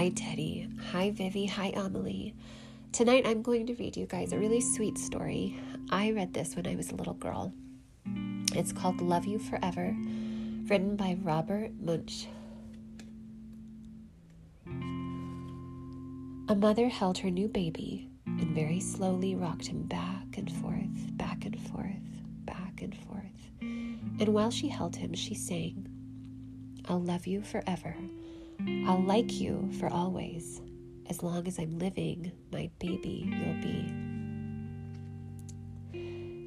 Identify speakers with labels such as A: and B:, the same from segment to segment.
A: Hi, Teddy. Hi, Vivi. Hi, Amelie. Tonight I'm going to read you guys a really sweet story. I read this when I was a little girl. It's called Love You Forever, written by Robert Munsch. A mother held her new baby and very slowly rocked him back and forth, back and forth, back and forth. And while she held him, she sang, I'll love you forever. I'll like you for always. As long as I'm living, my baby you'll be.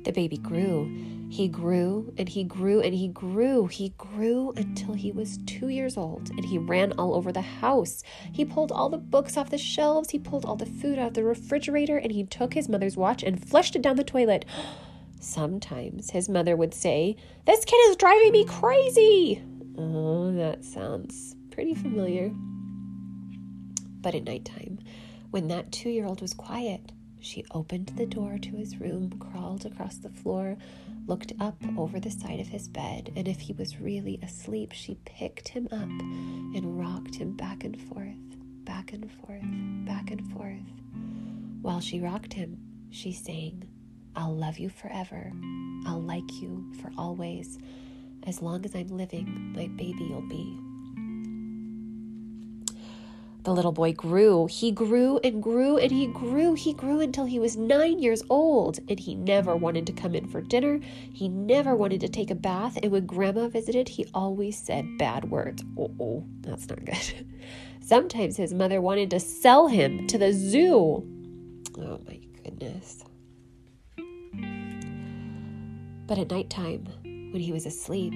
A: The baby grew. He grew and he grew and he grew. He grew until he was two years old and he ran all over the house. He pulled all the books off the shelves. He pulled all the food out of the refrigerator and he took his mother's watch and flushed it down the toilet. Sometimes his mother would say, This kid is driving me crazy. Oh, that sounds pretty familiar. But at nighttime, when that two year old was quiet, she opened the door to his room, crawled across the floor, looked up over the side of his bed, and if he was really asleep, she picked him up and rocked him back and forth, back and forth, back and forth. While she rocked him, she sang, I'll love you forever. I'll like you for always. As long as I'm living, my baby you'll be. The little boy grew. He grew and grew and he grew. He grew until he was nine years old. And he never wanted to come in for dinner. He never wanted to take a bath. And when grandma visited, he always said bad words. Oh, that's not good. Sometimes his mother wanted to sell him to the zoo. Oh my goodness. But at night time, when he was asleep,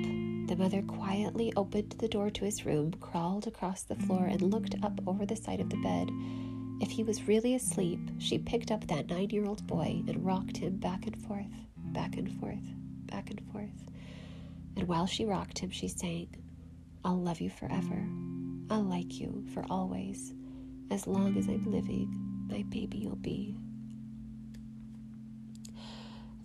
A: the mother quietly opened the door to his room, crawled across the floor, and looked up over the side of the bed. If he was really asleep, she picked up that nine year old boy and rocked him back and forth, back and forth, back and forth. And while she rocked him, she sang, I'll love you forever. I'll like you for always. As long as I'm living, my baby you'll be.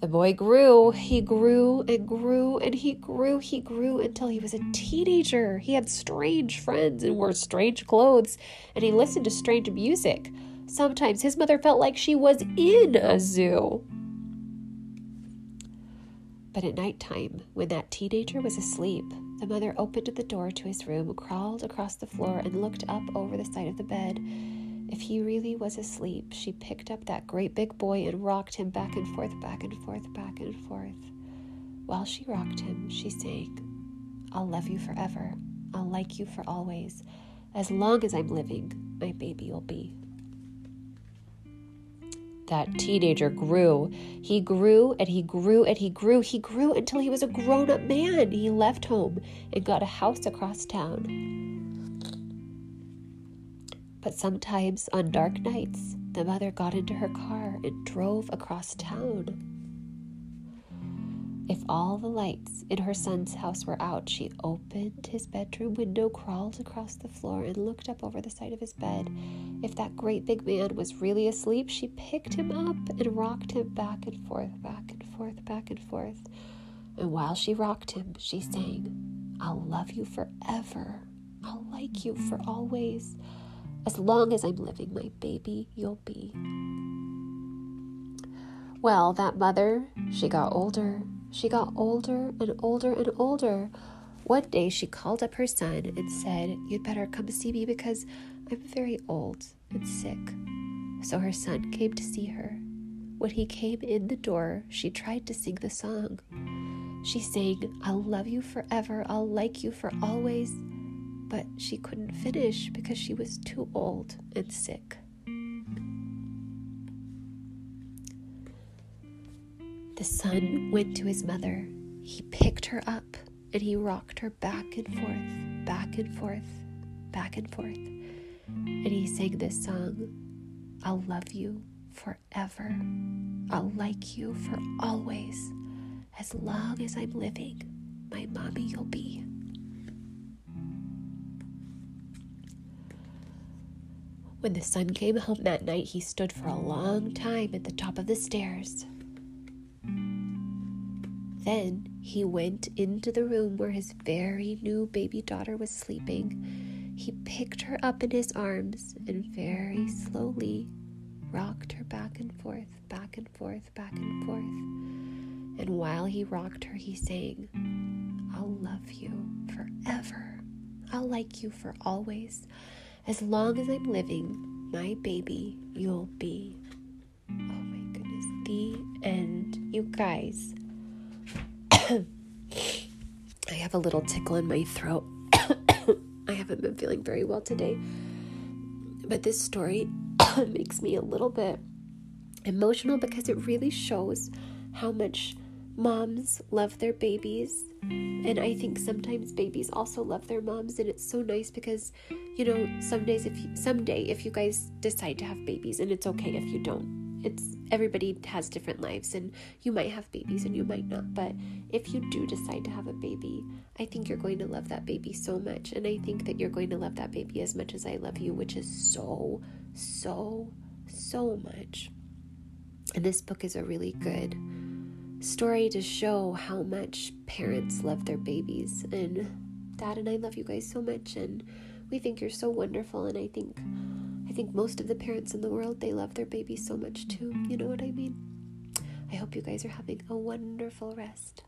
A: The boy grew. He grew and grew and he grew. He grew until he was a teenager. He had strange friends and wore strange clothes, and he listened to strange music. Sometimes his mother felt like she was in a zoo. But at night time, when that teenager was asleep, the mother opened the door to his room, crawled across the floor, and looked up over the side of the bed. If he really was asleep, she picked up that great big boy and rocked him back and forth, back and forth, back and forth. While she rocked him, she sang, I'll love you forever. I'll like you for always. As long as I'm living, my baby will be. That teenager grew. He grew and he grew and he grew. He grew until he was a grown up man. He left home and got a house across town. But sometimes on dark nights, the mother got into her car and drove across town. If all the lights in her son's house were out, she opened his bedroom window, crawled across the floor, and looked up over the side of his bed. If that great big man was really asleep, she picked him up and rocked him back and forth, back and forth, back and forth. And while she rocked him, she sang, I'll love you forever. I'll like you for always. As long as I'm living, my baby, you'll be. Well, that mother, she got older. She got older and older and older. One day she called up her son and said, You'd better come see me because I'm very old and sick. So her son came to see her. When he came in the door, she tried to sing the song. She sang, I'll love you forever, I'll like you for always, but she couldn't finish because she was too old and sick. The son went to his mother. He picked her up and he rocked her back and forth, back and forth, back and forth. And he sang this song I'll love you forever. I'll like you for always. As long as I'm living, my mommy you'll be. When the son came home that night, he stood for a long time at the top of the stairs. Then he went into the room where his very new baby daughter was sleeping. he picked her up in his arms and very slowly rocked her back and forth, back and forth, back and forth. And while he rocked her, he sang, I'll love you forever. I'll like you for always. As long as I'm living, my baby, you'll be. Oh my goodness. The end. You guys. I have a little tickle in my throat. I haven't been feeling very well today. But this story makes me a little bit emotional because it really shows how much moms love their babies. And I think sometimes babies also love their moms. And it's so nice because, you know, some days if you, someday if you guys decide to have babies, and it's okay if you don't it's everybody has different lives and you might have babies and you might not but if you do decide to have a baby i think you're going to love that baby so much and i think that you're going to love that baby as much as i love you which is so so so much and this book is a really good story to show how much parents love their babies and dad and i love you guys so much and we think you're so wonderful and i think I think most of the parents in the world, they love their babies so much too. You know what I mean? I hope you guys are having a wonderful rest.